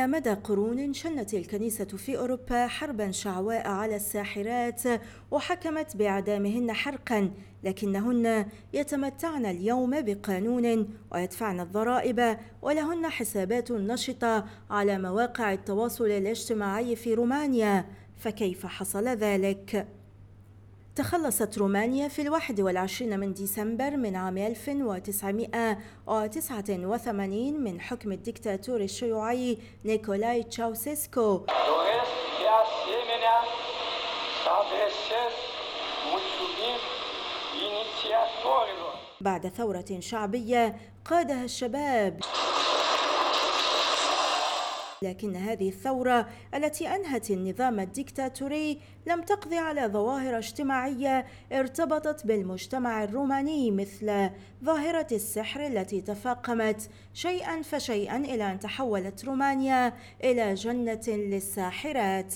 على مدى قرون شنت الكنيسة في أوروبا حربا شعواء على الساحرات وحكمت بإعدامهن حرقا لكنهن يتمتعن اليوم بقانون ويدفعن الضرائب ولهن حسابات نشطة على مواقع التواصل الاجتماعي في رومانيا فكيف حصل ذلك؟ تخلصت رومانيا في الواحد والعشرين من ديسمبر من عام 1989 من حكم الدكتاتور الشيوعي نيكولاي تشاوسيسكو. بعد ثورة شعبية قادها الشباب. لكن هذه الثورة التي أنهت النظام الديكتاتوري لم تقضي على ظواهر اجتماعية ارتبطت بالمجتمع الروماني مثل ظاهرة السحر التي تفاقمت شيئا فشيئا إلى أن تحولت رومانيا إلى جنة للساحرات.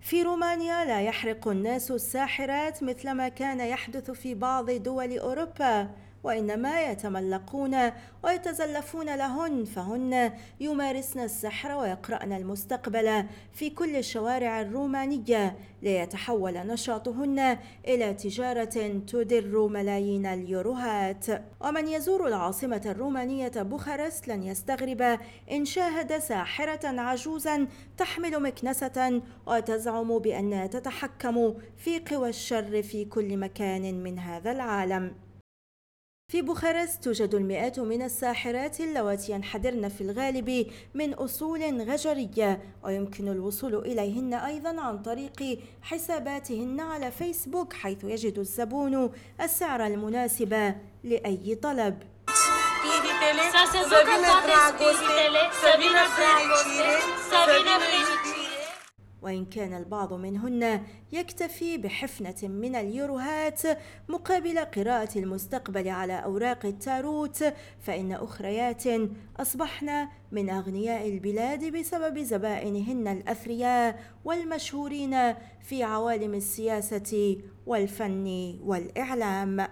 في رومانيا لا يحرق الناس الساحرات مثلما كان يحدث في بعض دول أوروبا. وإنما يتملقون ويتزلفون لهن فهن يمارسن السحر ويقرأن المستقبل في كل الشوارع الرومانية ليتحول نشاطهن إلى تجارة تدر ملايين اليوروهات. ومن يزور العاصمة الرومانية بوخارست لن يستغرب إن شاهد ساحرة عجوزا تحمل مكنسة وتزعم بأنها تتحكم في قوى الشر في كل مكان من هذا العالم. في بوخارست توجد المئات من الساحرات اللواتي ينحدرن في الغالب من أصول غجرية ويمكن الوصول إليهن أيضا عن طريق حساباتهن على فيسبوك حيث يجد الزبون السعر المناسب لأي طلب. وإن كان البعض منهن يكتفي بحفنة من اليوروهات مقابل قراءة المستقبل على أوراق التاروت فإن أخريات أصبحن من أغنياء البلاد بسبب زبائنهن الأثرياء والمشهورين في عوالم السياسة والفن والإعلام.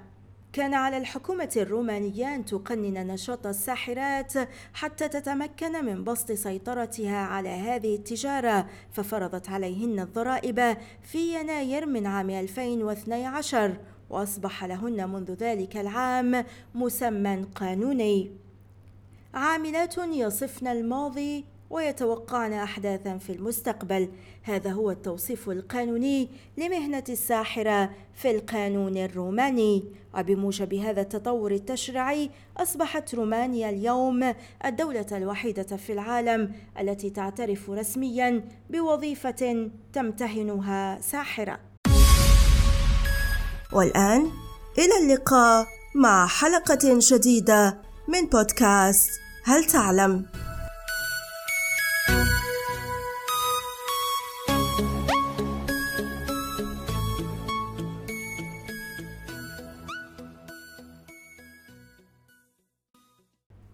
كان على الحكومة الرومانية أن تقنن نشاط الساحرات حتى تتمكن من بسط سيطرتها على هذه التجارة ففرضت عليهن الضرائب في يناير من عام 2012 وأصبح لهن منذ ذلك العام مسمى قانوني. عاملات يصفن الماضي ويتوقعن احداثا في المستقبل. هذا هو التوصيف القانوني لمهنة الساحرة في القانون الروماني. وبموجب هذا التطور التشريعي أصبحت رومانيا اليوم الدولة الوحيدة في العالم التي تعترف رسميا بوظيفة تمتهنها ساحرة. والآن إلى اللقاء مع حلقة جديدة من بودكاست هل تعلم؟